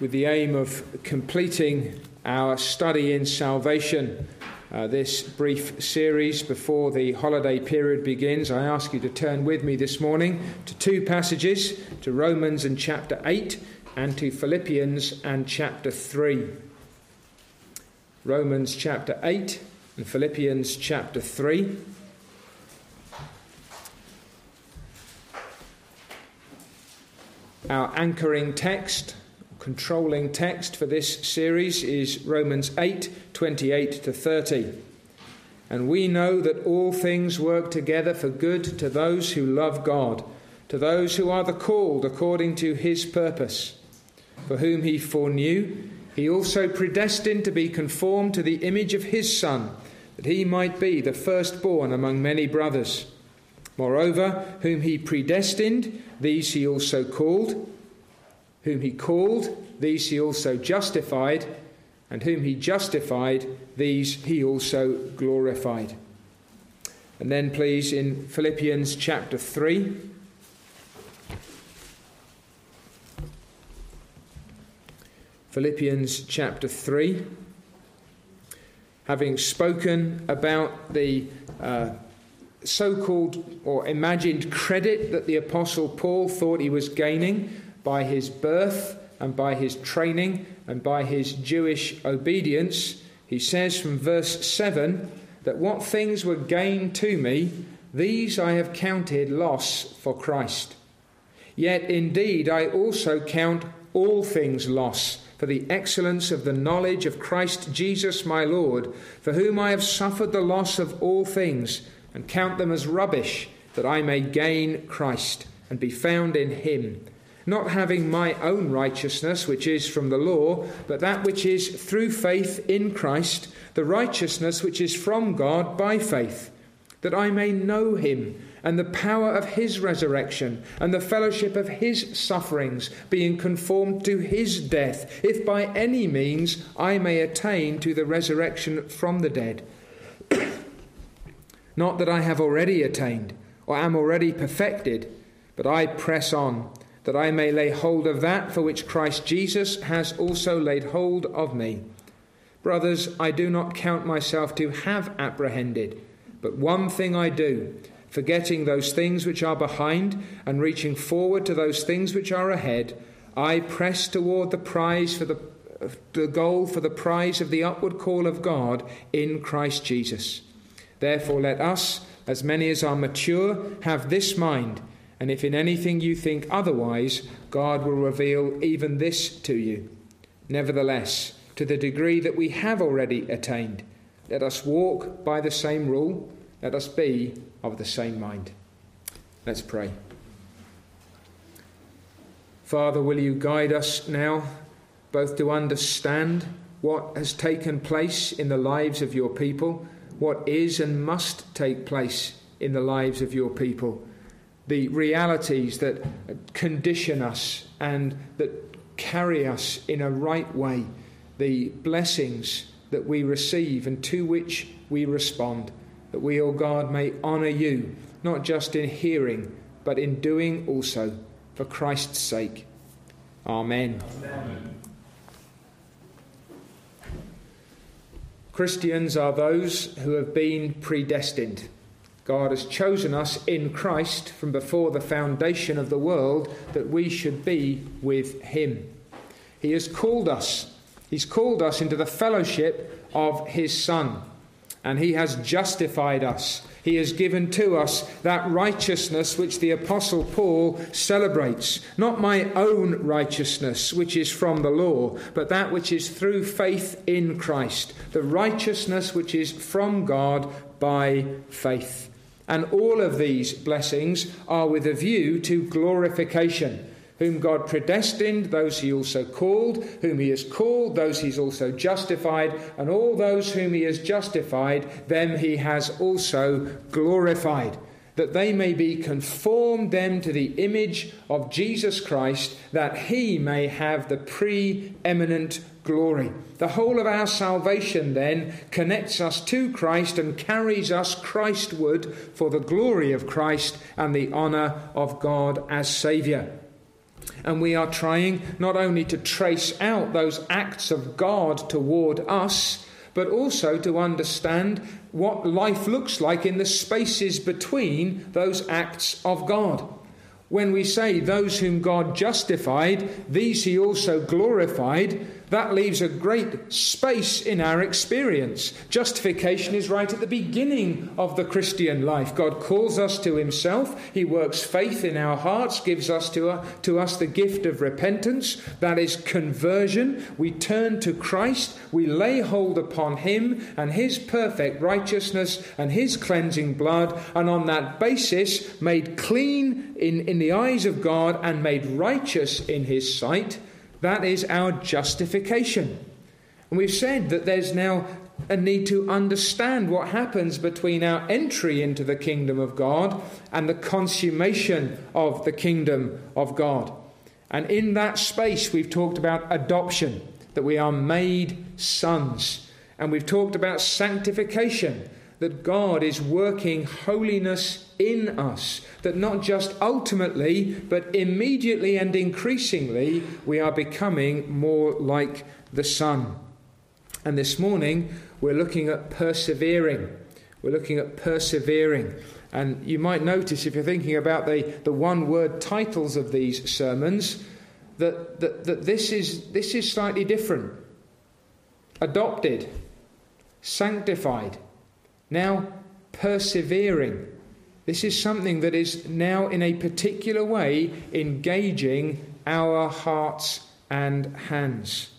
with the aim of completing our study in salvation, uh, this brief series before the holiday period begins, I ask you to turn with me this morning to two passages to Romans and chapter 8 and to Philippians and chapter 3. Romans chapter 8 and Philippians chapter 3. Our anchoring text controlling text for this series is Romans 8 28 to 30. And we know that all things work together for good to those who love God, to those who are the called according to his purpose. For whom he foreknew, he also predestined to be conformed to the image of his Son, that he might be the firstborn among many brothers. Moreover, whom he predestined, these he also called. Whom he called, these he also justified, and whom he justified, these he also glorified. And then, please, in Philippians chapter 3. Philippians chapter 3. Having spoken about the uh, so called or imagined credit that the Apostle Paul thought he was gaining by his birth and by his training and by his Jewish obedience, he says from verse 7 that what things were gained to me, these I have counted loss for Christ. Yet indeed I also count all things loss for the excellence of the knowledge of Christ Jesus my Lord, for whom I have suffered the loss of all things, and count them as rubbish, that I may gain Christ and be found in him not having my own righteousness, which is from the law, but that which is through faith in Christ, the righteousness which is from God by faith, that I may know him and the power of his resurrection and the fellowship of his sufferings, being conformed to his death, if by any means I may attain to the resurrection from the dead. Not that I have already attained or am already perfected, but I press on that I may lay hold of that for which Christ Jesus has also laid hold of me. Brothers, I do not count myself to have apprehended, but one thing I do, forgetting those things which are behind and reaching forward to those things which are ahead, I press toward the prize for the, the goal for the prize of the upward call of God in Christ Jesus. Therefore, let us, as many as are mature, have this mind and if in anything you think otherwise, God will reveal even this to you. Nevertheless, to the degree that we have already attained, let us walk by the same rule, let us be of the same mind. Let's pray. Father, will you guide us now both to understand what has taken place in the lives of your people, what is and must take place in the lives of your people the realities that condition us and that carry us in a right way, the blessings that we receive and to which we respond, that we, O oh God, may honour you, not just in hearing, but in doing also, for Christ's sake. Amen. Amen. Christians are those who have been predestined. God has chosen us in Christ from before the foundation of the world that we should be with Him. He has called us. He's called us into the fellowship of His Son. And He has justified us. He has given to us that righteousness which the Apostle Paul celebrates. Not my own righteousness, which is from the law, but that which is through faith in Christ. The righteousness which is from God by faith. And all of these blessings are with a view to glorification. Whom God predestined, those he also called. Whom he has called, those he's also justified. And all those whom he has justified, them he has also glorified that they may be conformed them to the image of Jesus Christ, that he may have the preeminent glory. The whole of our salvation then connects us to Christ and carries us Christward for the glory of Christ and the honour of God as Saviour. And we are trying not only to trace out those acts of God toward us, but also to understand what life looks like in the spaces between those acts of God. When we say those whom God justified, these he also glorified, that leaves a great space in our experience. Justification is right at the beginning of the Christian life. God calls us to Himself. He works faith in our hearts, gives us to, uh, to us the gift of repentance. That is conversion. We turn to Christ. We lay hold upon Him and His perfect righteousness and His cleansing blood. And on that basis, made clean in, in the eyes of God and made righteous in His sight that is our justification. And we've said that there's now a need to understand what happens between our entry into the kingdom of God and the consummation of the kingdom of God. And in that space, we've talked about adoption, that we are made sons. And we've talked about sanctification, that God is working holiness in us. That not just ultimately, but immediately and increasingly, we are becoming more like the Son. And this morning, we're looking at persevering. We're looking at persevering. And you might notice, if you're thinking about the, the one word titles of these sermons, that, that, that this, is, this is slightly different. Adopted, sanctified, now, persevering. This is something that is now, in a particular way, engaging our hearts and hands.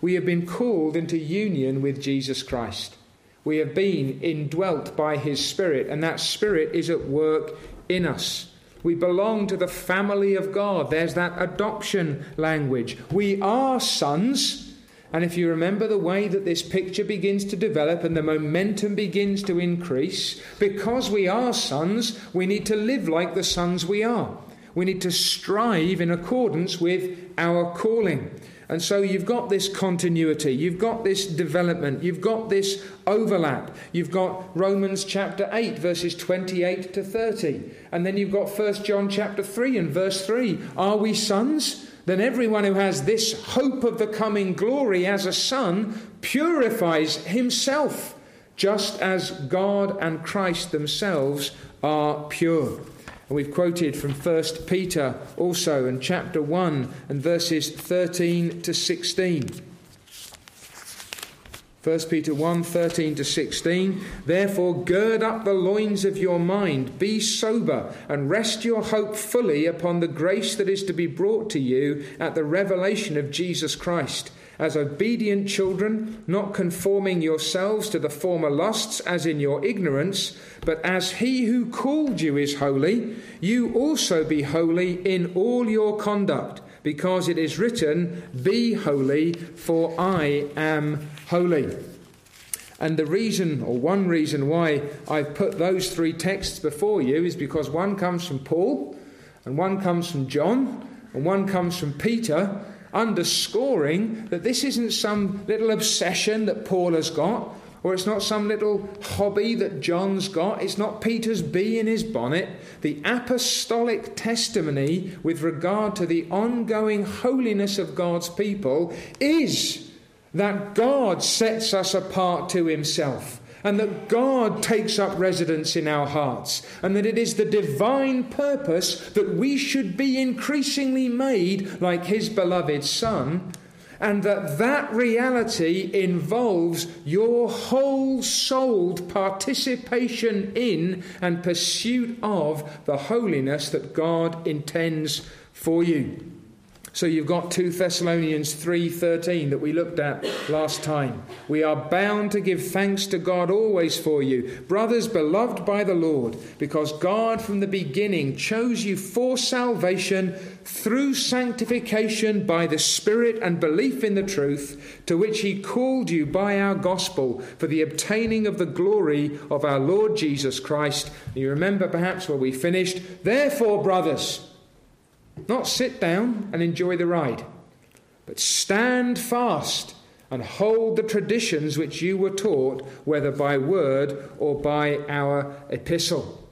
We have been called into union with Jesus Christ. We have been indwelt by his Spirit, and that Spirit is at work in us. We belong to the family of God. There's that adoption language. We are sons and if you remember the way that this picture begins to develop and the momentum begins to increase, because we are sons, we need to live like the sons we are. We need to strive in accordance with our calling. And so you've got this continuity, you've got this development, you've got this overlap. You've got Romans chapter 8, verses 28 to 30. And then you've got 1 John chapter 3 and verse 3. Are we sons? Then everyone who has this hope of the coming glory as a son purifies himself, just as God and Christ themselves are pure. And we've quoted from 1 Peter also in chapter 1 and verses 13 to 16. 1 Peter 1 13 to 16. Therefore, gird up the loins of your mind, be sober, and rest your hope fully upon the grace that is to be brought to you at the revelation of Jesus Christ. As obedient children, not conforming yourselves to the former lusts as in your ignorance, but as he who called you is holy, you also be holy in all your conduct because it is written, Be holy, for I am holy. And the reason, or one reason why I've put those three texts before you is because one comes from Paul, and one comes from John, and one comes from Peter, underscoring that this isn't some little obsession that Paul has got, or it's not some little hobby that John's got. It's not Peter's bee in his bonnet. The apostolic testimony with regard to the ongoing holiness of God's people is that God sets us apart to himself and that God takes up residence in our hearts, and that it is the divine purpose that we should be increasingly made like His beloved Son, and that that reality involves your whole souled participation in and pursuit of the holiness that God intends for you. So you've got 2 Thessalonians 3:13 that we looked at last time. We are bound to give thanks to God always for you, brothers beloved by the Lord, because God from the beginning chose you for salvation through sanctification by the Spirit and belief in the truth, to which he called you by our gospel for the obtaining of the glory of our Lord Jesus Christ. You remember perhaps where we finished, therefore brothers, not sit down and enjoy the ride, but stand fast and hold the traditions which you were taught, whether by word or by our epistle.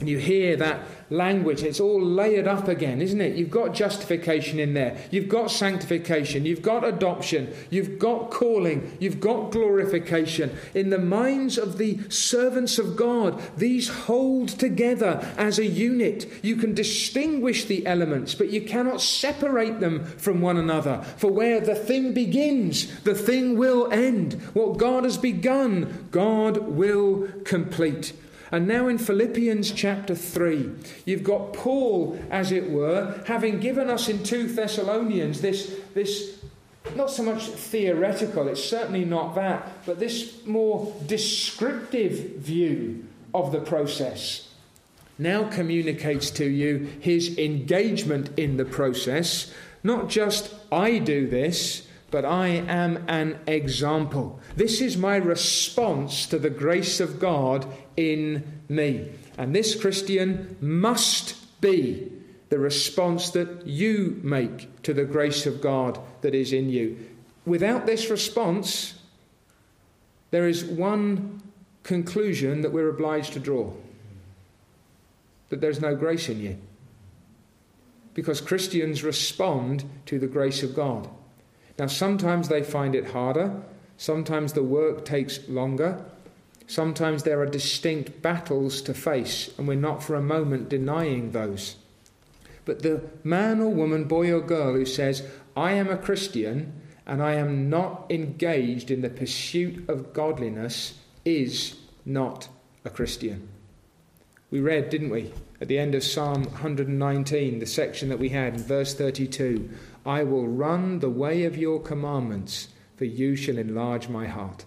And you hear that language, it's all layered up again, isn't it? You've got justification in there, you've got sanctification, you've got adoption, you've got calling, you've got glorification. In the minds of the servants of God, these hold together as a unit. You can distinguish the elements, but you cannot separate them from one another. For where the thing begins, the thing will end. What God has begun, God will complete. And now in Philippians chapter 3, you've got Paul, as it were, having given us in 2 Thessalonians this, this not so much theoretical, it's certainly not that, but this more descriptive view of the process. Now communicates to you his engagement in the process, not just I do this, but I am an example. This is my response to the grace of God in me. And this, Christian, must be the response that you make to the grace of God that is in you. Without this response, there is one conclusion that we're obliged to draw that there's no grace in you. Because Christians respond to the grace of God. Now, sometimes they find it harder, sometimes the work takes longer, sometimes there are distinct battles to face, and we're not for a moment denying those. But the man or woman, boy or girl who says, I am a Christian and I am not engaged in the pursuit of godliness, is not a Christian. We read, didn't we, at the end of Psalm 119, the section that we had in verse 32 I will run the way of your commandments, for you shall enlarge my heart.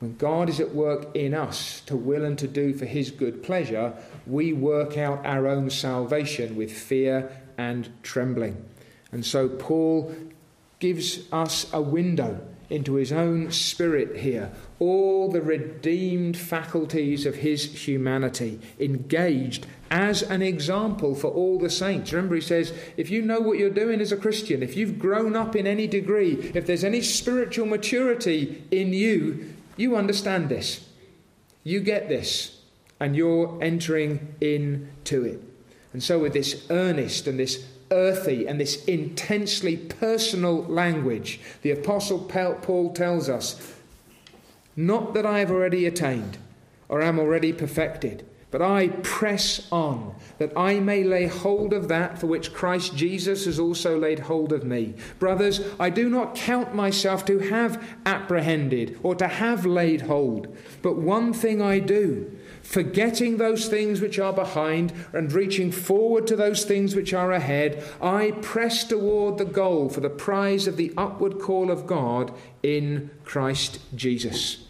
When God is at work in us to will and to do for his good pleasure, we work out our own salvation with fear and trembling. And so Paul gives us a window into his own spirit here, all the redeemed faculties of his humanity engaged as an example for all the saints. Remember, he says, if you know what you're doing as a Christian, if you've grown up in any degree, if there's any spiritual maturity in you, you understand this. You get this, and you're entering into it. And so, with this earnest and this earthy and this intensely personal language, the Apostle Paul tells us, Not that I have already attained or am already perfected but I press on, that I may lay hold of that for which Christ Jesus has also laid hold of me. Brothers, I do not count myself to have apprehended or to have laid hold, but one thing I do, forgetting those things which are behind and reaching forward to those things which are ahead, I press toward the goal for the prize of the upward call of God in Christ Jesus.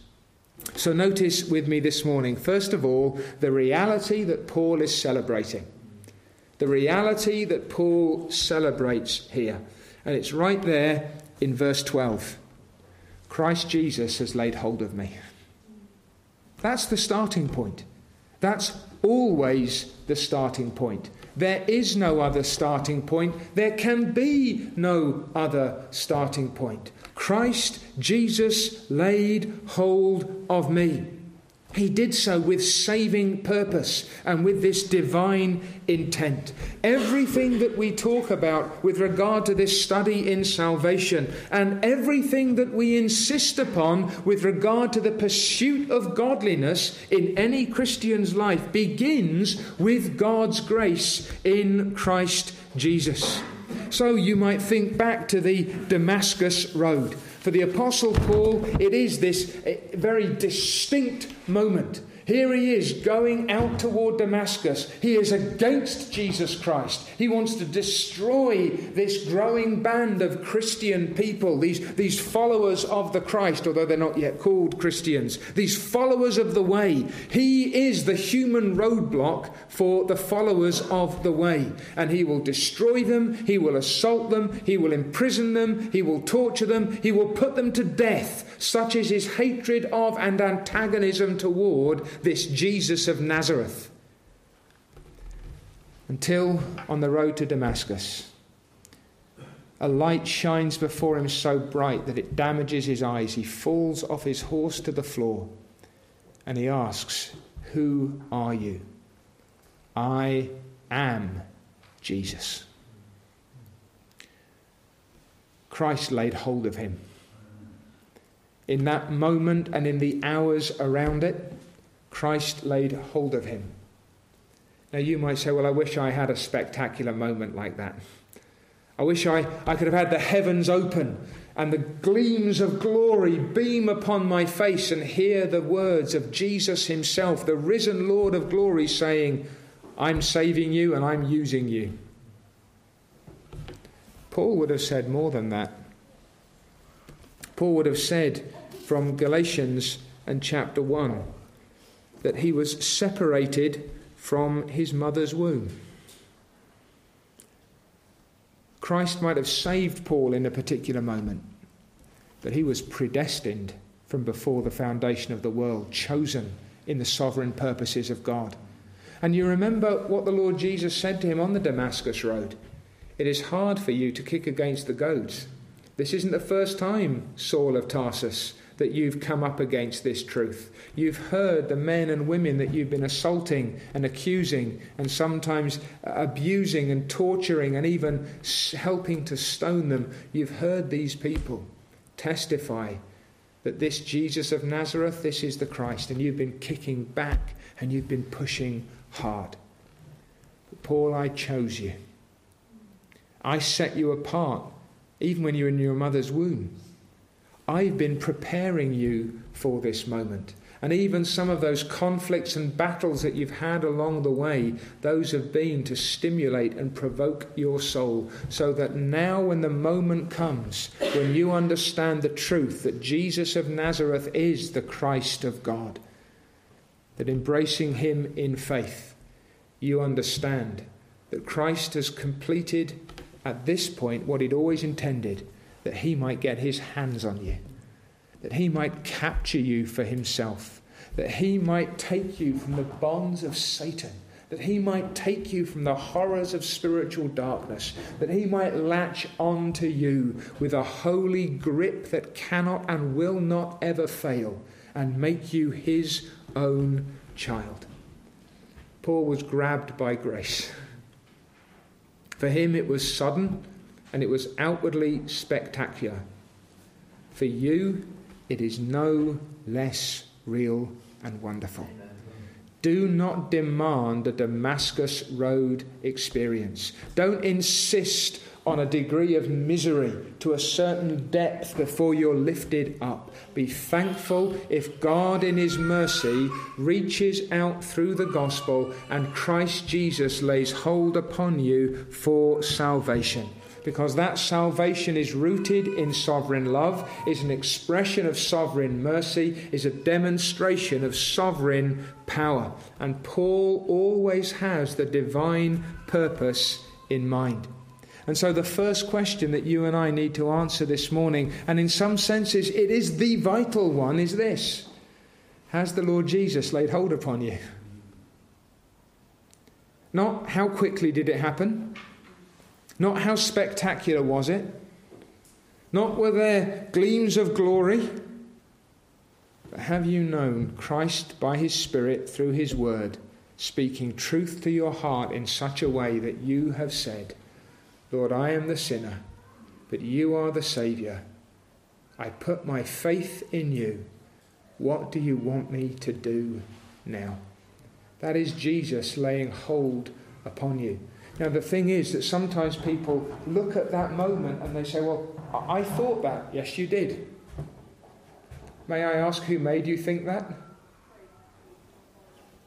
So, notice with me this morning, first of all, the reality that Paul is celebrating. The reality that Paul celebrates here. And it's right there in verse 12. Christ Jesus has laid hold of me. That's the starting point. That's always the starting point. There is no other starting point. There can be no other starting point. Christ Jesus laid hold of me. He did so with saving purpose and with this divine intent. Everything that we talk about with regard to this study in salvation and everything that we insist upon with regard to the pursuit of godliness in any Christian's life begins with God's grace in Christ Jesus. So you might think back to the Damascus Road. For the Apostle Paul, it is this eh, very distinct moment here he is going out toward Damascus. He is against Jesus Christ. He wants to destroy this growing band of Christian people, these, these followers of the Christ, although they're not yet called Christians, these followers of the way. He is the human roadblock for the followers of the way. And he will destroy them, he will assault them, he will imprison them, he will torture them, he will put them to death. Such is his hatred of and antagonism toward this Jesus of Nazareth. Until on the road to Damascus, a light shines before him so bright that it damages his eyes. He falls off his horse to the floor and he asks, Who are you? I am Jesus. Christ laid hold of him. In that moment and in the hours around it, Christ laid hold of him. Now, you might say, Well, I wish I had a spectacular moment like that. I wish I, I could have had the heavens open and the gleams of glory beam upon my face and hear the words of Jesus Himself, the risen Lord of glory, saying, I'm saving you and I'm using you. Paul would have said more than that. Paul would have said from Galatians and chapter 1 that he was separated from his mother's womb. Christ might have saved Paul in a particular moment, but he was predestined from before the foundation of the world, chosen in the sovereign purposes of God. And you remember what the Lord Jesus said to him on the Damascus Road. It is hard for you to kick against the goads. This isn't the first time, Saul of Tarsus, that you've come up against this truth. You've heard the men and women that you've been assaulting and accusing and sometimes abusing and torturing and even helping to stone them. You've heard these people testify that this Jesus of Nazareth, this is the Christ, and you've been kicking back and you've been pushing hard. But Paul, I chose you. I set you apart, even when you were in your mother's womb. I've been preparing you for this moment. And even some of those conflicts and battles that you've had along the way, those have been to stimulate and provoke your soul, so that now, when the moment comes, when you understand the truth that Jesus of Nazareth is the Christ of God, that embracing Him in faith, you understand that Christ has completed at this point what he'd always intended that he might get his hands on you, that he might capture you for himself, that he might take you from the bonds of Satan, that he might take you from the horrors of spiritual darkness, that he might latch on to you with a holy grip that cannot and will not ever fail and make you his own child. Paul was grabbed by grace. For him, it was sudden and it was outwardly spectacular. For you, it is no less real and wonderful. Do not demand a Damascus Road experience. Don't insist on a degree of misery to a certain depth before you're lifted up. Be thankful if God, in His mercy, reaches out through the gospel and Christ Jesus lays hold upon you for salvation. Because that salvation is rooted in sovereign love, is an expression of sovereign mercy, is a demonstration of sovereign power. And Paul always has the divine purpose in mind. And so, the first question that you and I need to answer this morning, and in some senses it is the vital one, is this Has the Lord Jesus laid hold upon you? Not how quickly did it happen, not how spectacular was it, not were there gleams of glory, but have you known Christ by His Spirit through His Word, speaking truth to your heart in such a way that you have said, Lord, I am the sinner, but you are the Saviour. I put my faith in you. What do you want me to do now? That is Jesus laying hold upon you. Now, the thing is that sometimes people look at that moment and they say, Well, I thought that. Yes, you did. May I ask who made you think that?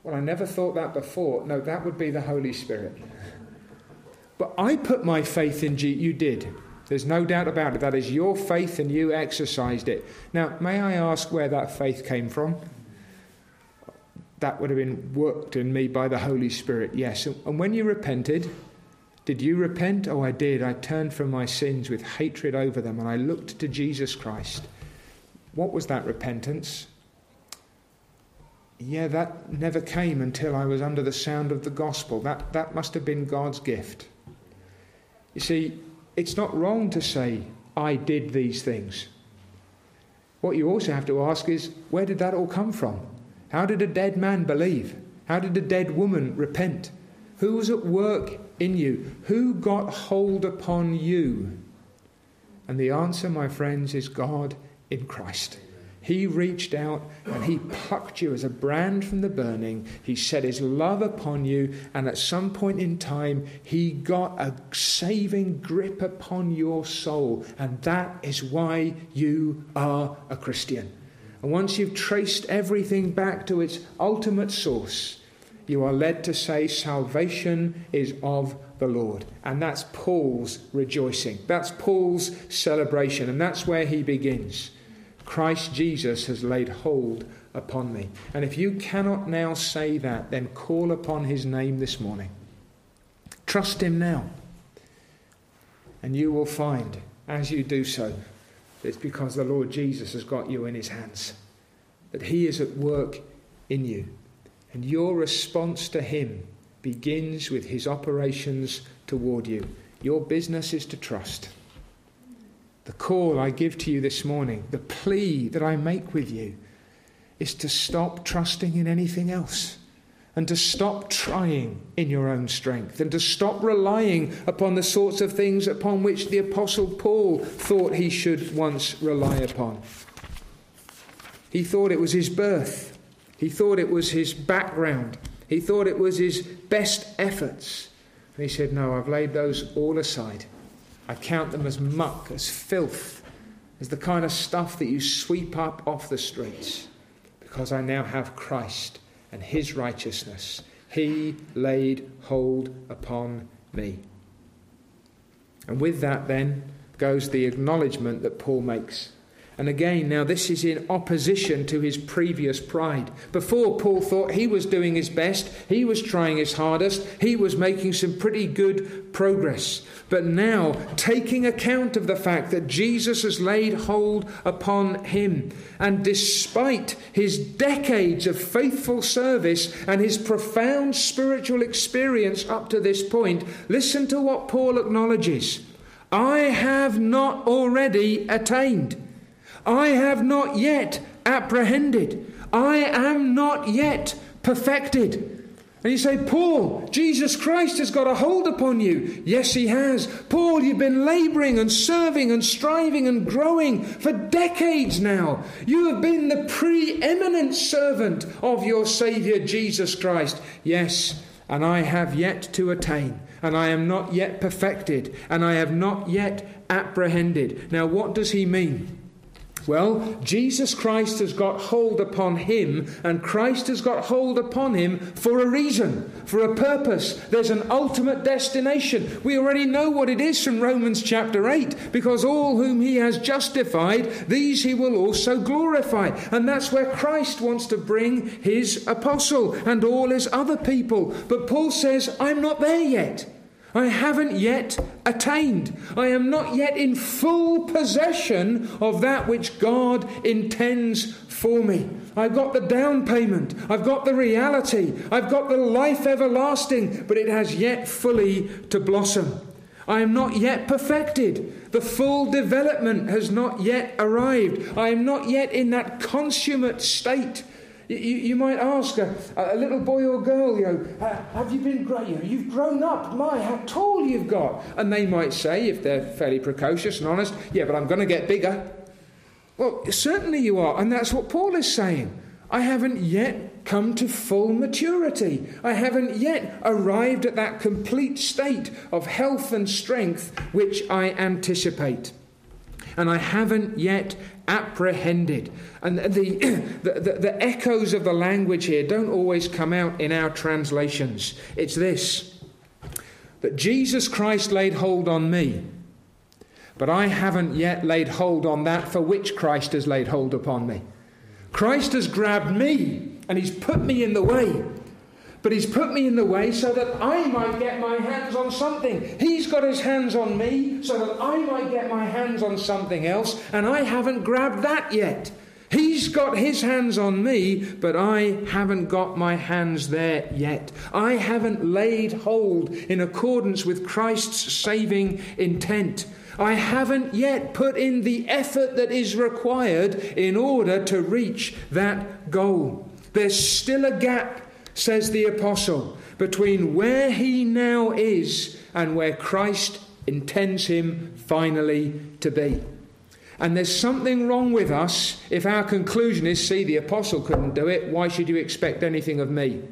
Well, I never thought that before. No, that would be the Holy Spirit. But I put my faith in Jesus. You did. There's no doubt about it. That is your faith and you exercised it. Now, may I ask where that faith came from? That would have been worked in me by the Holy Spirit, yes. And when you repented, did you repent? Oh, I did. I turned from my sins with hatred over them and I looked to Jesus Christ. What was that repentance? Yeah, that never came until I was under the sound of the gospel. That, that must have been God's gift. You see, it's not wrong to say, I did these things. What you also have to ask is, where did that all come from? How did a dead man believe? How did a dead woman repent? Who was at work in you? Who got hold upon you? And the answer, my friends, is God in Christ. He reached out and he plucked you as a brand from the burning. He set his love upon you, and at some point in time, he got a saving grip upon your soul. And that is why you are a Christian. And once you've traced everything back to its ultimate source, you are led to say salvation is of the Lord. And that's Paul's rejoicing. That's Paul's celebration. And that's where he begins. Christ Jesus has laid hold upon me. And if you cannot now say that, then call upon his name this morning. Trust him now. And you will find, as you do so, it's because the Lord Jesus has got you in his hands, that he is at work in you. And your response to him begins with his operations toward you. Your business is to trust. The call I give to you this morning, the plea that I make with you, is to stop trusting in anything else and to stop trying in your own strength and to stop relying upon the sorts of things upon which the Apostle Paul thought he should once rely upon. He thought it was his birth, he thought it was his background, he thought it was his best efforts. And he said, No, I've laid those all aside. I count them as muck, as filth, as the kind of stuff that you sweep up off the streets, because I now have Christ and his righteousness. He laid hold upon me. And with that, then, goes the acknowledgement that Paul makes and again, now this is in opposition to his previous pride. Before, Paul thought he was doing his best, he was trying his hardest, he was making some pretty good progress. But now, taking account of the fact that Jesus has laid hold upon him, and despite his decades of faithful service and his profound spiritual experience up to this point, listen to what Paul acknowledges I have not already attained. I have not yet apprehended. I am not yet perfected. And you say, Paul, Jesus Christ has got a hold upon you. Yes, he has. Paul, you've been laboring and serving and striving and growing for decades now. You have been the preeminent servant of your Saviour, Jesus Christ. Yes, and I have yet to attain, and I am not yet perfected, and I have not yet apprehended. Now, what does he mean? Well, Jesus Christ has got hold upon him, and Christ has got hold upon him for a reason, for a purpose. There's an ultimate destination. We already know what it is from Romans chapter 8 because all whom he has justified, these he will also glorify. And that's where Christ wants to bring his apostle and all his other people. But Paul says, I'm not there yet. I haven't yet attained. I am not yet in full possession of that which God intends for me. I've got the down payment. I've got the reality. I've got the life everlasting, but it has yet fully to blossom. I am not yet perfected. The full development has not yet arrived. I am not yet in that consummate state you, you might ask uh, a, a, little boy or girl, you know, have you been great? You you've grown up. My, how tall you've got. And they might say, if they're fairly precocious and honest, yeah, but I'm going to get bigger. Well, certainly you are. And that's what Paul is saying. I haven't yet come to full maturity. I haven't yet arrived at that complete state of health and strength which I anticipate and I haven't yet apprehended. And the, the, the, the, echoes of the language here don't always come out in our translations. It's this that Jesus Christ laid hold on me, but I haven't yet laid hold on that for which Christ has laid hold upon me. Christ has grabbed me and he's put me in the way. But he's put me in the way so that I might get my hands on something. He's got his hands on me so that I might get my hands on something else, and I haven't grabbed that yet. He's got his hands on me, but I haven't got my hands there yet. I haven't laid hold in accordance with Christ's saving intent. I haven't yet put in the effort that is required in order to reach that goal. There's still a gap says the apostle, between where he now is and where Christ intends him finally to be. And there's something wrong with us if our conclusion is see, the apostle couldn't do it, why should you expect anything of me?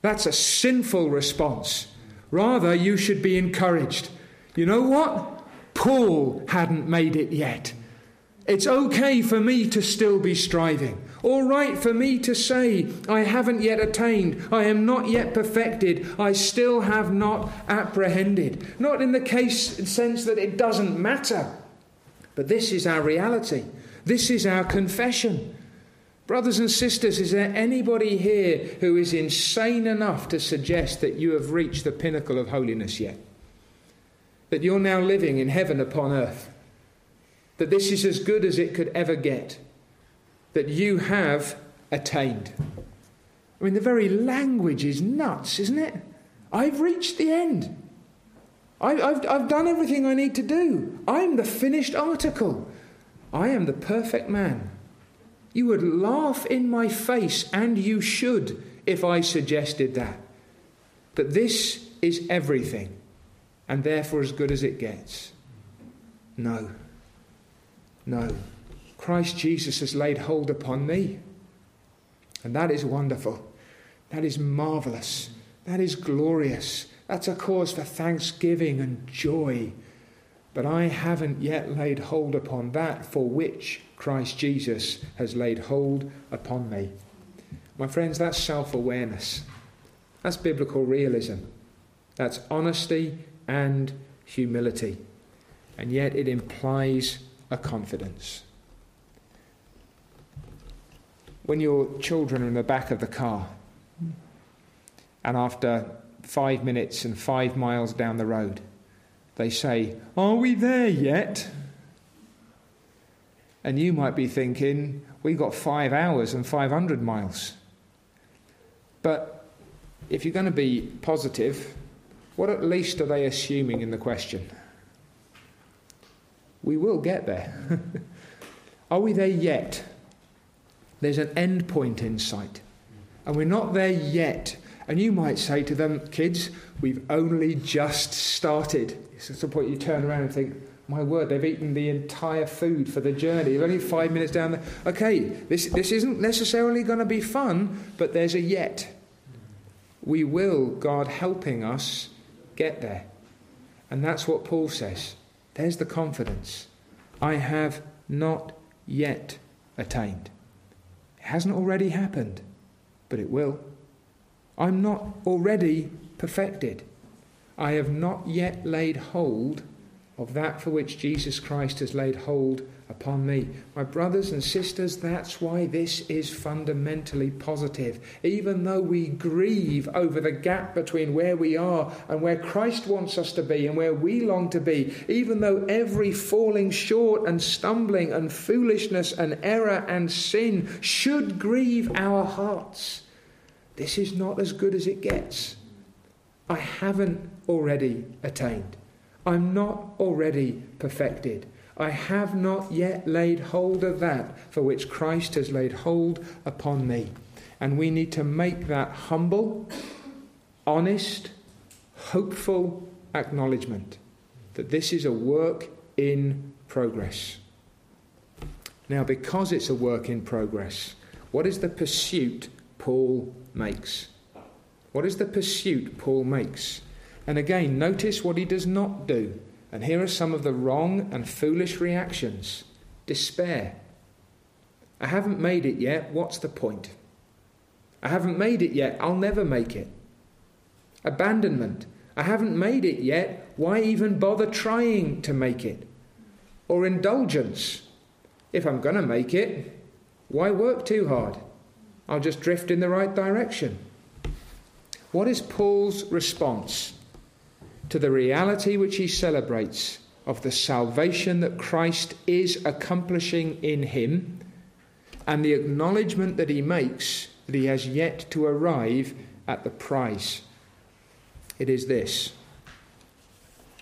That's a sinful response. Rather, you should be encouraged. You know what? Paul hadn't made it yet. It's okay for me to still be striving. All right for me to say, I haven't yet attained, I am not yet perfected, I still have not apprehended. Not in the case sense that it doesn't matter, but this is our reality. This is our confession. Brothers and sisters, is there anybody here who is insane enough to suggest that you have reached the pinnacle of holiness yet? That you're now living in heaven upon earth? That this is as good as it could ever get? That you have attained. I mean, the very language is nuts, isn't it? I've reached the end. I, have I've done everything I need to do. I'm the finished article. I am the perfect man. You would laugh in my face, and you should, if I suggested that. That this is everything, and therefore as good as it gets. No. No. Christ Jesus has laid hold upon me. And that is wonderful. That is marvelous. That is glorious. That's a cause for thanksgiving and joy. But I haven't yet laid hold upon that for which Christ Jesus has laid hold upon me. My friends, that's self awareness. That's biblical realism. That's honesty and humility. And yet it implies a confidence when your children are in the back of the car and after five minutes and five miles down the road, they say, Are we there yet? And you might be thinking, We've got five hours and 500 miles. But if you're going to be positive, what at least are they assuming in the question? We will get there. are we there yet? There's an end point in sight. And we're not there yet. And you might say to them, kids, we've only just started. It's at some point you turn around and think, my word, they've eaten the entire food for the journey. They're only five minutes down there. Okay, this, this isn't necessarily going to be fun, but there's a yet. We will, God helping us, get there. And that's what Paul says. There's the confidence. I have not yet attained hasn't already happened, but it will. I'm not already perfected. I have not yet laid hold of that for which Jesus Christ has laid hold upon me. My brothers and sisters, that's why this is fundamentally positive. Even though we grieve over the gap between where we are and where Christ wants us to be and where we long to be, even though every falling short and stumbling and foolishness and error and sin should grieve our hearts, this is not as good as it gets. I haven't already attained. I'm not already perfected. I have not yet laid hold of that for which Christ has laid hold upon me. And we need to make that humble, honest, hopeful acknowledgement that this is a work in progress. Now, because it's a work in progress, what is the pursuit Paul makes? What is the pursuit Paul makes? And again, notice what he does not do. And here are some of the wrong and foolish reactions despair. I haven't made it yet, what's the point? I haven't made it yet, I'll never make it. Abandonment. I haven't made it yet, why even bother trying to make it? Or indulgence. If I'm going to make it, why work too hard? I'll just drift in the right direction. What is Paul's response to the reality which he celebrates of the salvation that Christ is accomplishing in him and the acknowledgement that he makes that he has yet to arrive at the prize. It is this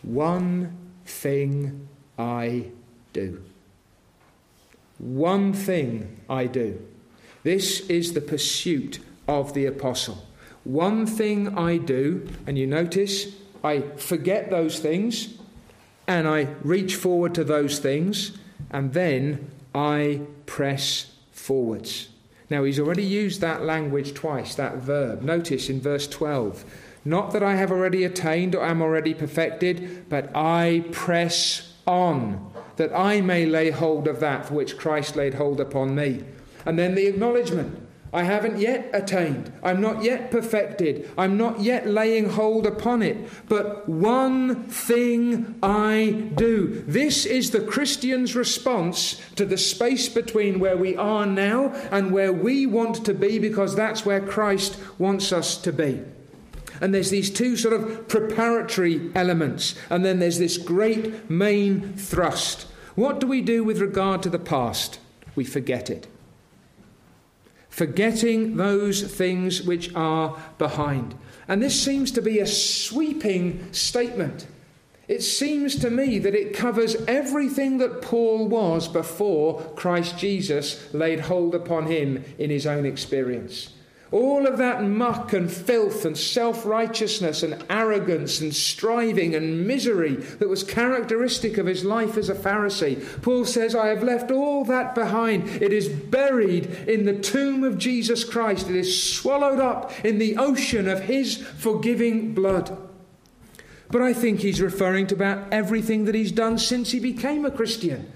one thing I do. One thing I do. This is the pursuit of the apostle. One thing I do, and you notice I forget those things and I reach forward to those things, and then I press forwards. Now, he's already used that language twice, that verb. Notice in verse 12 not that I have already attained or am already perfected, but I press on, that I may lay hold of that for which Christ laid hold upon me. And then the acknowledgement I haven't yet attained. I'm not yet perfected. I'm not yet laying hold upon it. But one thing I do. This is the Christian's response to the space between where we are now and where we want to be, because that's where Christ wants us to be. And there's these two sort of preparatory elements, and then there's this great main thrust. What do we do with regard to the past? We forget it forgetting those things which are behind. And this seems to be a sweeping statement. It seems to me that it covers everything that Paul was before Christ Jesus laid hold upon him in his own experience. All of that muck and filth and self righteousness and arrogance and striving and misery that was characteristic of his life as a Pharisee. Paul says, I have left all that behind. It is buried in the tomb of Jesus Christ, it is swallowed up in the ocean of his forgiving blood. But I think he's referring to about everything that he's done since he became a Christian.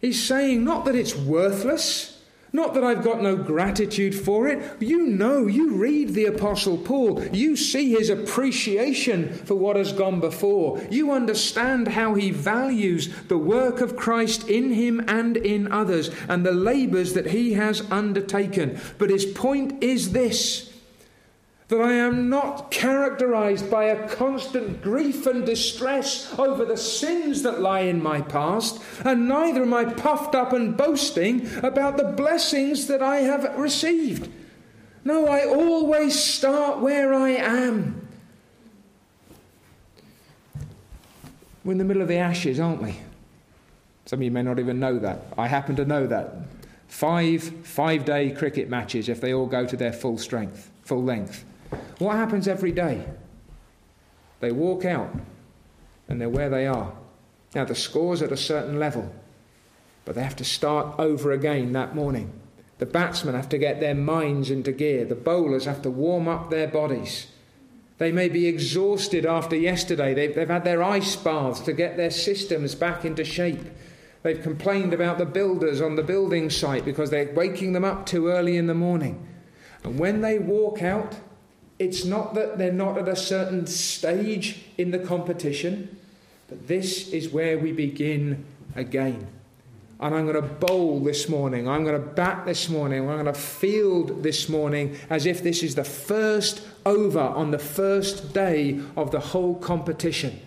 He's saying not that it's worthless. Not that I've got no gratitude for it. You know, you read the Apostle Paul, you see his appreciation for what has gone before. You understand how he values the work of Christ in him and in others and the labours that he has undertaken. But his point is this that I am not characterized by a constant grief and distress over the sins that lie in my past, and neither am I puffed up and boasting about the blessings that I have received. No, I always start where I am. We're in the middle of the ashes, aren't we? Some of you may not even know that. I happen to know that. Five five day cricket matches if they all go to their full strength, full length. What happens every day? They walk out and they're where they are. Now, the score's at a certain level, but they have to start over again that morning. The batsmen have to get their minds into gear. The bowlers have to warm up their bodies. They may be exhausted after yesterday. They've, they've had their ice baths to get their systems back into shape. They've complained about the builders on the building site because they're waking them up too early in the morning. And when they walk out, it's not that they're not at a certain stage in the competition, but this is where we begin again. And I'm going to bowl this morning, I'm going to bat this morning, I'm going to field this morning as if this is the first over on the first day of the whole competition.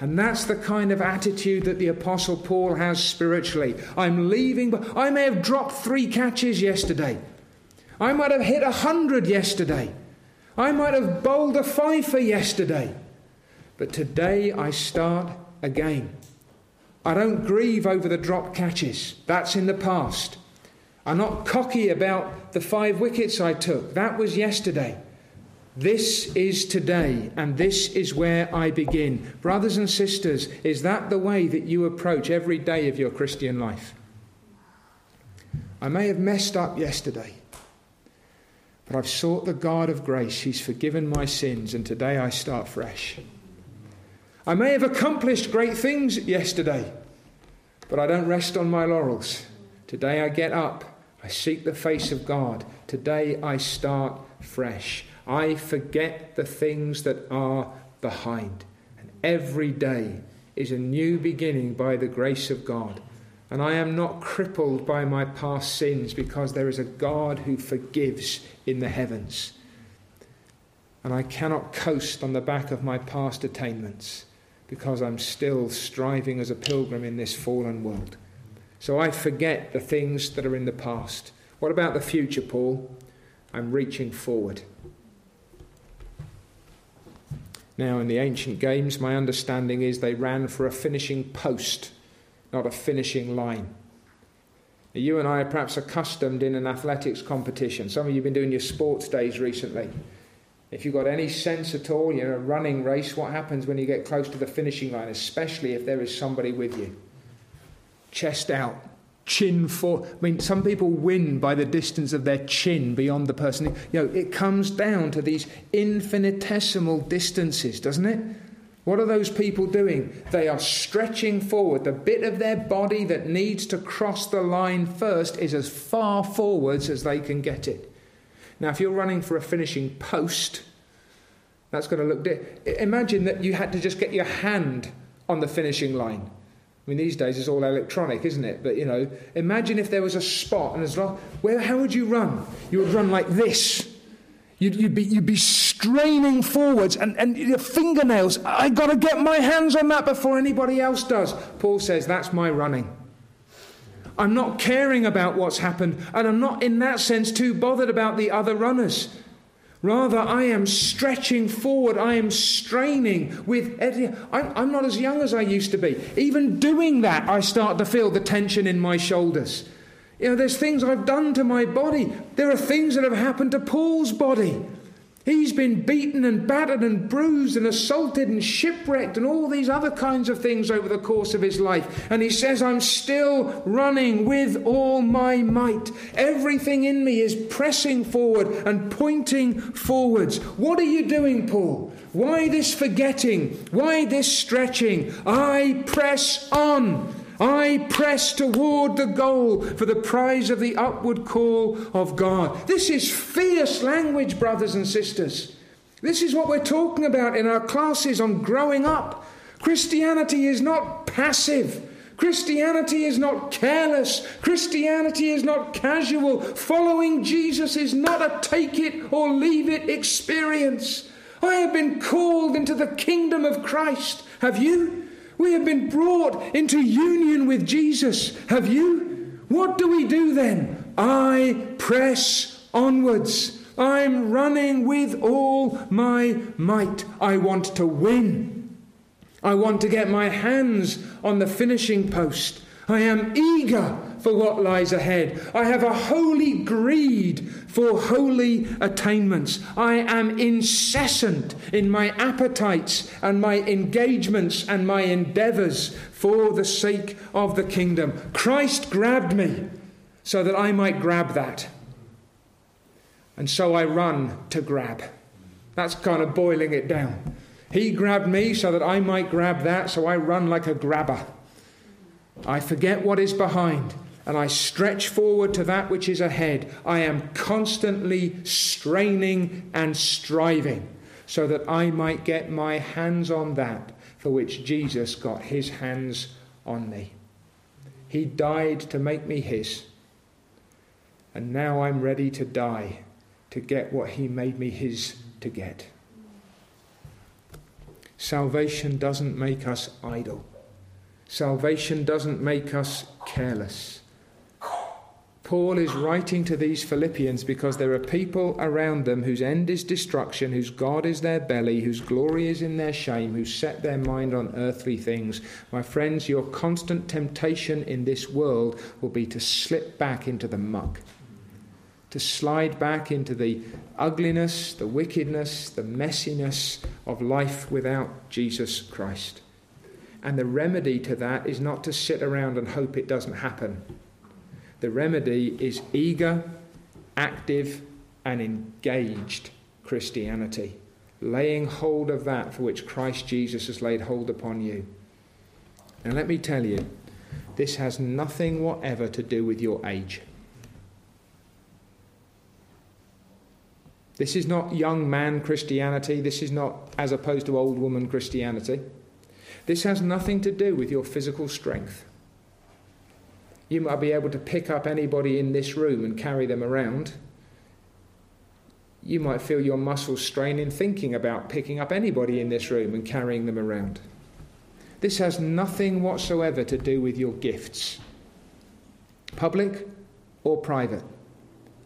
And that's the kind of attitude that the Apostle Paul has spiritually. I'm leaving, but I may have dropped three catches yesterday. I might have hit a hundred yesterday. I might have bowled a fifer yesterday, but today I start again. I don't grieve over the drop catches, that's in the past. I'm not cocky about the five wickets I took, that was yesterday. This is today, and this is where I begin. Brothers and sisters, is that the way that you approach every day of your Christian life? I may have messed up yesterday. But I've sought the God of grace. He's forgiven my sins, and today I start fresh. I may have accomplished great things yesterday, but I don't rest on my laurels. Today I get up. I seek the face of God. Today I start fresh. I forget the things that are behind. And every day is a new beginning by the grace of God. And I am not crippled by my past sins because there is a God who forgives in the heavens. And I cannot coast on the back of my past attainments because I'm still striving as a pilgrim in this fallen world. So I forget the things that are in the past. What about the future, Paul? I'm reaching forward. Now, in the ancient games, my understanding is they ran for a finishing post not a finishing line. You and I are perhaps accustomed in an athletics competition. Some of you have been doing your sports days recently. If you've got any sense at all, you're in a running race, what happens when you get close to the finishing line, especially if there is somebody with you? Chest out, chin for. I mean, some people win by the distance of their chin beyond the person. You know, it comes down to these infinitesimal distances, doesn't it? What are those people doing? They are stretching forward. The bit of their body that needs to cross the line first is as far forwards as they can get it. Now, if you're running for a finishing post, that's going to look. Di- Imagine that you had to just get your hand on the finishing line. I mean, these days it's all electronic, isn't it? But you know, imagine if there was a spot and as well, where how would you run? You would run like this. You'd, you'd, be, you'd be straining forwards and, and your fingernails. I've got to get my hands on that before anybody else does. Paul says that's my running. I'm not caring about what's happened, and I'm not, in that sense, too bothered about the other runners. Rather, I am stretching forward. I am straining with. I'm, I'm not as young as I used to be. Even doing that, I start to feel the tension in my shoulders. You know, there's things I've done to my body. There are things that have happened to Paul's body. He's been beaten and battered and bruised and assaulted and shipwrecked and all these other kinds of things over the course of his life. And he says, I'm still running with all my might. Everything in me is pressing forward and pointing forwards. What are you doing, Paul? Why this forgetting? Why this stretching? I press on. I press toward the goal for the prize of the upward call of God. This is fierce language, brothers and sisters. This is what we're talking about in our classes on growing up. Christianity is not passive. Christianity is not careless. Christianity is not casual. Following Jesus is not a take it or leave it experience. I have been called into the kingdom of Christ. Have you? We have been brought into union with Jesus. Have you? What do we do then? I press onwards. I'm running with all my might. I want to win. I want to get my hands on the finishing post. I am eager for what lies ahead. I have a holy greed for holy attainments. I am incessant in my appetites and my engagements and my endeavors for the sake of the kingdom. Christ grabbed me so that I might grab that. And so I run to grab. That's kind of boiling it down. He grabbed me so that I might grab that, so I run like a grabber. I forget what is behind and I stretch forward to that which is ahead. I am constantly straining and striving so that I might get my hands on that for which Jesus got his hands on me. He died to make me his. And now I'm ready to die to get what he made me his to get. Salvation doesn't make us idle. Salvation doesn't make us careless. Paul is writing to these Philippians because there are people around them whose end is destruction, whose God is their belly, whose glory is in their shame, who set their mind on earthly things. My friends, your constant temptation in this world will be to slip back into the muck, to slide back into the ugliness, the wickedness, the messiness of life without Jesus Christ. And the remedy to that is not to sit around and hope it doesn't happen the remedy is eager, active, and engaged Christianity, laying hold of that for which Christ Jesus has laid hold upon you. And let me tell you, this has nothing whatever to do with your age. This is not young man Christianity. This is not as opposed to old woman Christianity. This has nothing to do with your physical strength. You might be able to pick up anybody in this room and carry them around. You might feel your muscles straining thinking about picking up anybody in this room and carrying them around. This has nothing whatsoever to do with your gifts, public or private.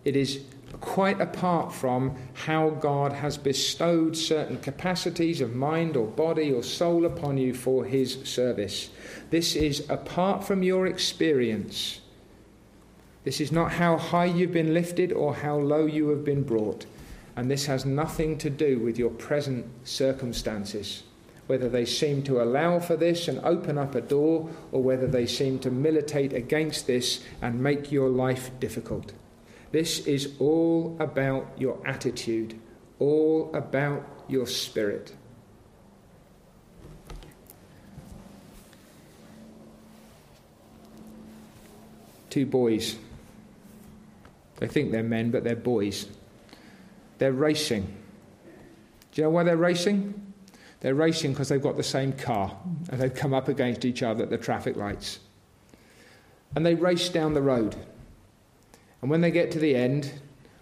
It is quite apart from how God has bestowed certain capacities of mind or body or soul upon you for His service. This is apart from your experience. This is not how high you've been lifted or how low you have been brought. And this has nothing to do with your present circumstances, whether they seem to allow for this and open up a door, or whether they seem to militate against this and make your life difficult. This is all about your attitude, all about your spirit. Two boys. They think they're men, but they're boys. They're racing. Do you know why they're racing? They're racing because they've got the same car and they've come up against each other at the traffic lights. And they race down the road. And when they get to the end,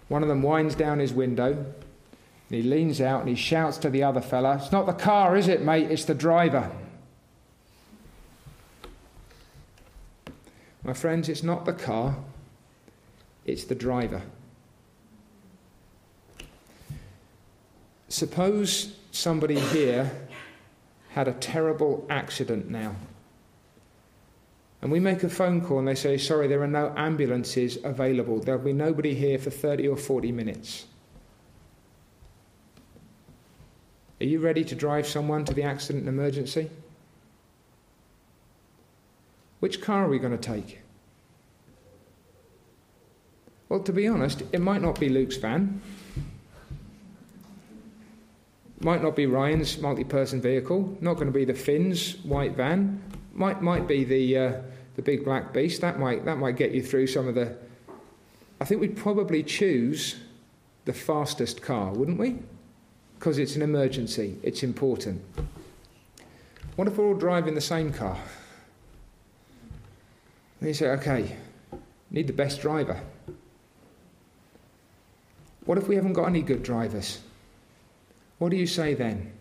one of them winds down his window and he leans out and he shouts to the other fella, It's not the car, is it, mate? It's the driver. My friends, it's not the car, it's the driver. Suppose somebody here had a terrible accident now and we make a phone call and they say, sorry, there are no ambulances available. There'll be nobody here for 30 or 40 minutes. Are you ready to drive someone to the accident and emergency? Which car are we going to take? Well, to be honest, it might not be Luke's van. Might not be Ryan's multi person vehicle. Not going to be the Finn's white van. Might, might be the, uh, the big black beast. That might, that might get you through some of the. I think we'd probably choose the fastest car, wouldn't we? Because it's an emergency, it's important. What if we're all driving the same car? And you say, okay, need the best driver. What if we haven't got any good drivers? What do you say then?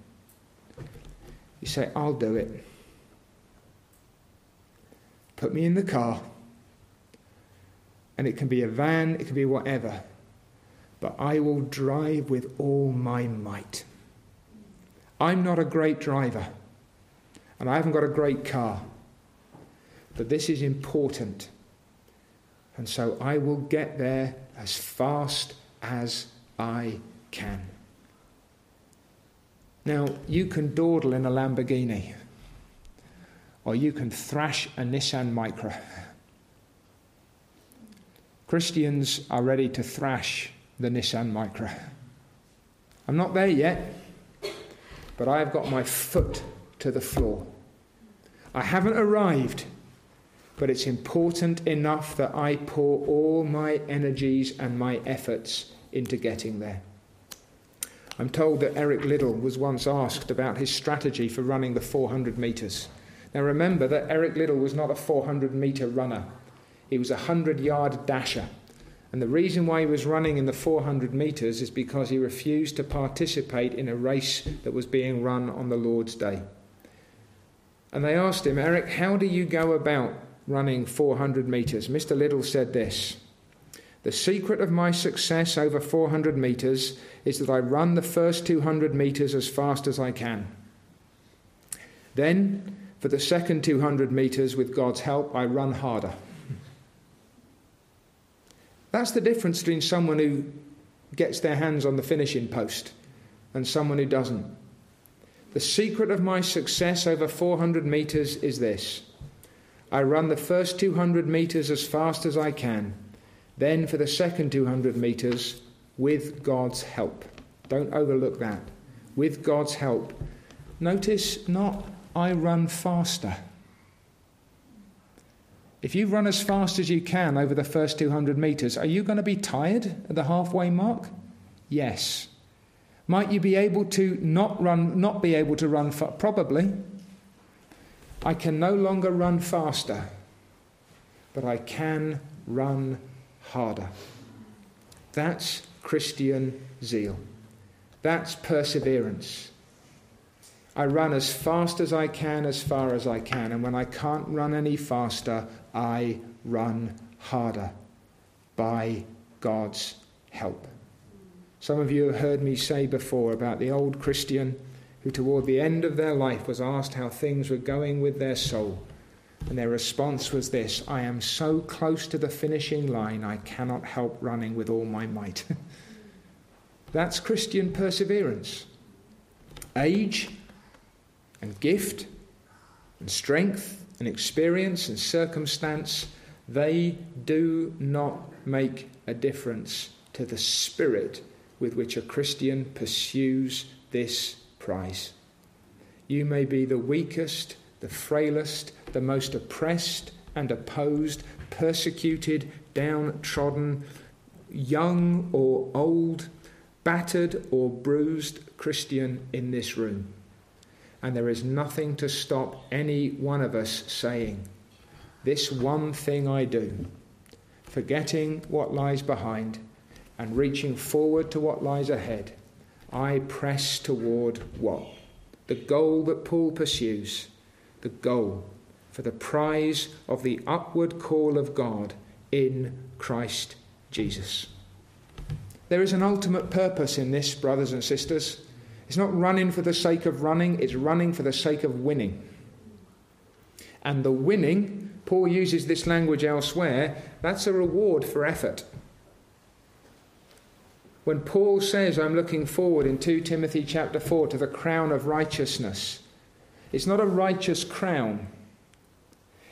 You say, I'll do it. Put me in the car. And it can be a van, it can be whatever. But I will drive with all my might. I'm not a great driver. And I haven't got a great car. But this is important. And so I will get there as fast as I can. Now, you can dawdle in a Lamborghini or you can thrash a Nissan Micra. Christians are ready to thrash the Nissan Micra. I'm not there yet, but I have got my foot to the floor. I haven't arrived, but it's important enough that I pour all my energies and my efforts into getting there. I'm told that Eric Liddell was once asked about his strategy for running the 400 metres. Now remember that Eric Liddell was not a 400 metre runner, he was a 100 yard dasher. And the reason why he was running in the 400 metres is because he refused to participate in a race that was being run on the Lord's Day. And they asked him, Eric, how do you go about running 400 metres? Mr. Liddell said this The secret of my success over 400 metres is that I run the first 200 metres as fast as I can. Then for the second 200 metres, with God's help, I run harder. That's the difference between someone who gets their hands on the finishing post and someone who doesn't. The secret of my success over 400 metres is this I run the first 200 metres as fast as I can, then for the second 200 metres, with God's help. Don't overlook that. With God's help. Notice not I run faster. If you run as fast as you can over the first 200 meters, are you going to be tired at the halfway mark? Yes. Might you be able to not run, not be able to run? Fa- Probably. I can no longer run faster, but I can run harder. That's Christian zeal. That's perseverance. I run as fast as I can, as far as I can. And when I can't run any faster, I run harder by God's help. Some of you have heard me say before about the old Christian who, toward the end of their life, was asked how things were going with their soul. And their response was this I am so close to the finishing line, I cannot help running with all my might. That's Christian perseverance. Age and gift and strength and experience and circumstance, they do not make a difference to the spirit with which a Christian pursues this prize. You may be the weakest, the frailest, the most oppressed and opposed, persecuted, downtrodden, young or old, battered or bruised Christian in this room. And there is nothing to stop any one of us saying, This one thing I do, forgetting what lies behind and reaching forward to what lies ahead, I press toward what? The goal that Paul pursues, the goal for the prize of the upward call of God in Christ Jesus. There is an ultimate purpose in this, brothers and sisters. It's not running for the sake of running, it's running for the sake of winning. And the winning, Paul uses this language elsewhere, that's a reward for effort. When Paul says, I'm looking forward in 2 Timothy chapter 4 to the crown of righteousness, it's not a righteous crown.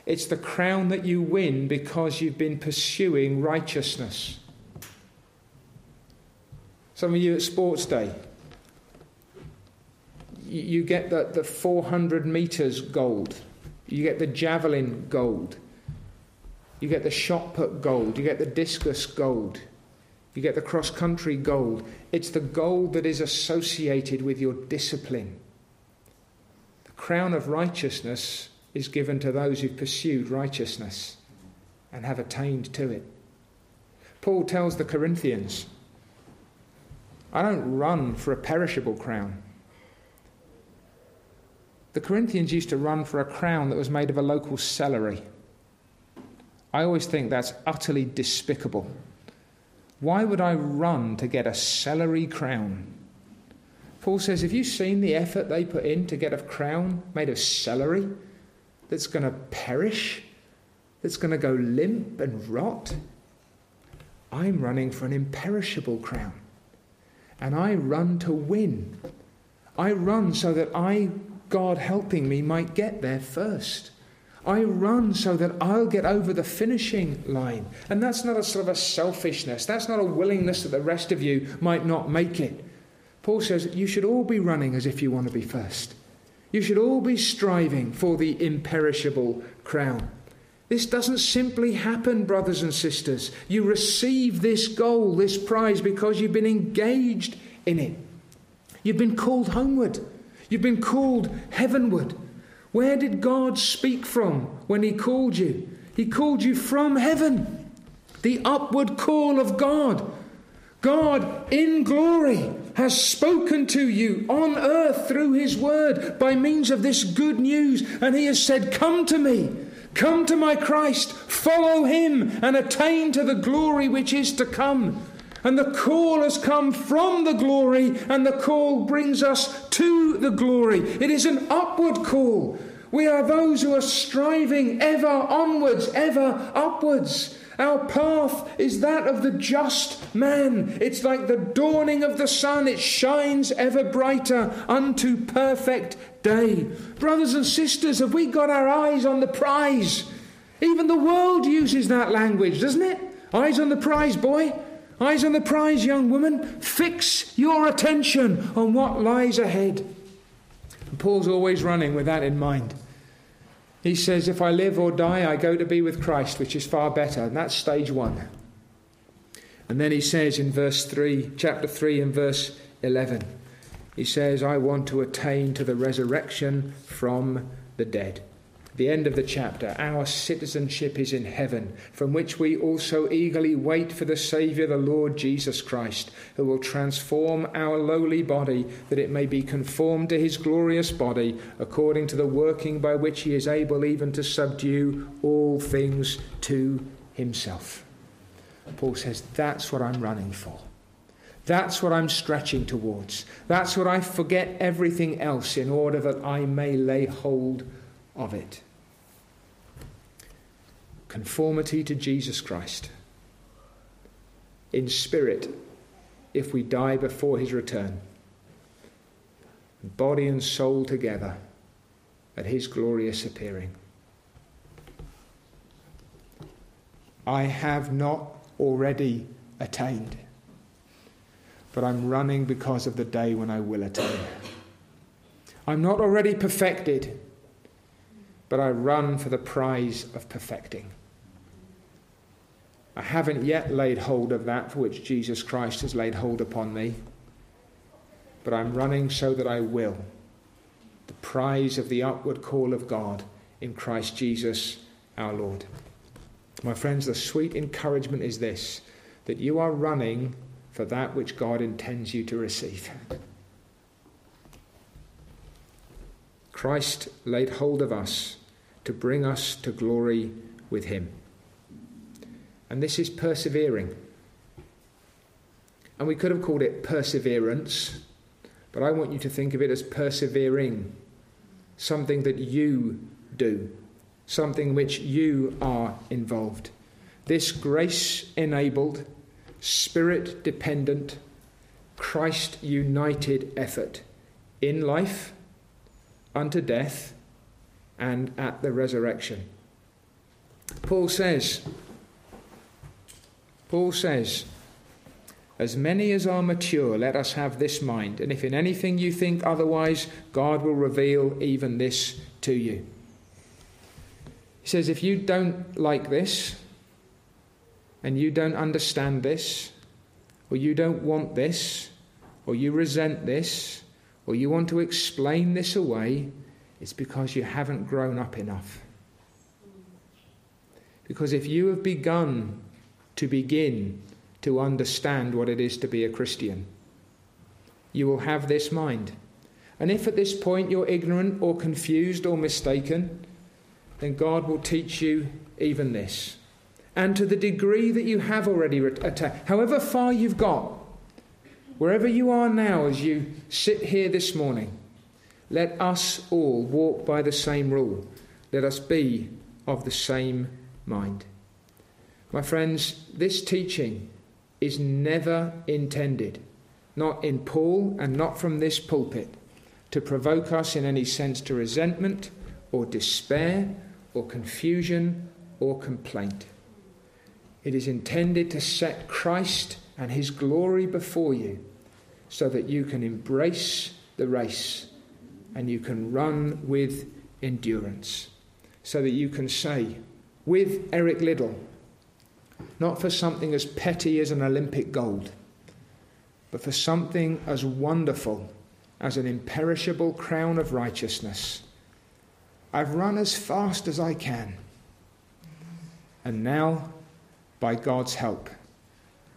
It's the crown that you win because you've been pursuing righteousness. Some of you at sports day, you get the, the 400 meters gold, you get the javelin gold, you get the shot put gold, you get the discus gold, you get the cross country gold. It's the gold that is associated with your discipline. The crown of righteousness is given to those who've pursued righteousness and have attained to it. Paul tells the Corinthians, I don't run for a perishable crown. The Corinthians used to run for a crown that was made of a local celery. I always think that's utterly despicable. Why would I run to get a celery crown? Paul says, Have you seen the effort they put in to get a crown made of celery that's going to perish, that's going to go limp and rot? I'm running for an imperishable crown. And I run to win. I run so that I, God helping me, might get there first. I run so that I'll get over the finishing line. And that's not a sort of a selfishness. That's not a willingness that the rest of you might not make it. Paul says you should all be running as if you want to be first. You should all be striving for the imperishable crown. This doesn't simply happen, brothers and sisters. You receive this goal, this prize, because you've been engaged in it. You've been called homeward. You've been called heavenward. Where did God speak from when He called you? He called you from heaven. The upward call of God. God in glory has spoken to you on earth through His word by means of this good news, and He has said, Come to me. Come to my Christ, follow him, and attain to the glory which is to come. And the call has come from the glory, and the call brings us to the glory. It is an upward call. We are those who are striving ever onwards, ever upwards. Our path is that of the just man. It's like the dawning of the sun, it shines ever brighter unto perfect day. Brothers and sisters, have we got our eyes on the prize? Even the world uses that language, doesn't it? Eyes on the prize, boy. Eyes on the prize, young woman. Fix your attention on what lies ahead. And Paul's always running with that in mind. He says, If I live or die, I go to be with Christ, which is far better. And that's stage one. And then he says in verse 3, chapter 3 and verse 11, he says, I want to attain to the resurrection from the dead the end of the chapter, our citizenship is in heaven, from which we also eagerly wait for the Saviour, the Lord Jesus Christ, who will transform our lowly body, that it may be conformed to his glorious body, according to the working by which he is able even to subdue all things to himself. Paul says, That's what I'm running for. That's what I'm stretching towards. That's what I forget everything else in order that I may lay hold of it conformity to Jesus Christ in spirit, if we die before his return. Body and soul together at his glorious appearing. I have not already attained, but I'm running because of the day when I will attain. I'm not already perfected, but I run for the prize of perfecting. I haven't yet laid hold of that for which Jesus Christ has laid hold upon me, but I'm running so that I will. The prize of the upward call of God in Christ Jesus our Lord. My friends, the sweet encouragement is this that you are running for that which God intends you to receive. Christ laid hold of us to bring us to glory with Him. And this is persevering. And we could have called it perseverance, but I want you to think of it as persevering, something that you do something which you are involved. This grace enabled, spirit dependent, Christ united effort in life, unto death, and at the resurrection. Paul says, Paul says, as many as are mature, let us have this mind, and if in anything you think otherwise, God will reveal even this to you. He says, if you don't like this, and you don't understand this, or you don't want this, or you resent this, or you want to explain this away, it's because you haven't grown up enough. Because if you have begun to begin to understand what it is to be a Christian, you will have this mind. And if at this point you're ignorant or confused or mistaken, then God will teach you even this. And to the degree that you have already however far you've got, wherever you are now as you sit here this morning, let us all walk by the same rule. Let us be of the same mind. My friends, this teaching is never intended, not in Paul and not from this pulpit, to provoke us in any sense to resentment or despair or confusion or complaint. It is intended to set Christ and his glory before you so that you can embrace the race and you can run with endurance. So that you can say, with Eric Liddell, not for something as petty as an Olympic gold, but for something as wonderful as an imperishable crown of righteousness I've run as fast as I can. And now, by God's help,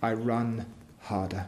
I run harder.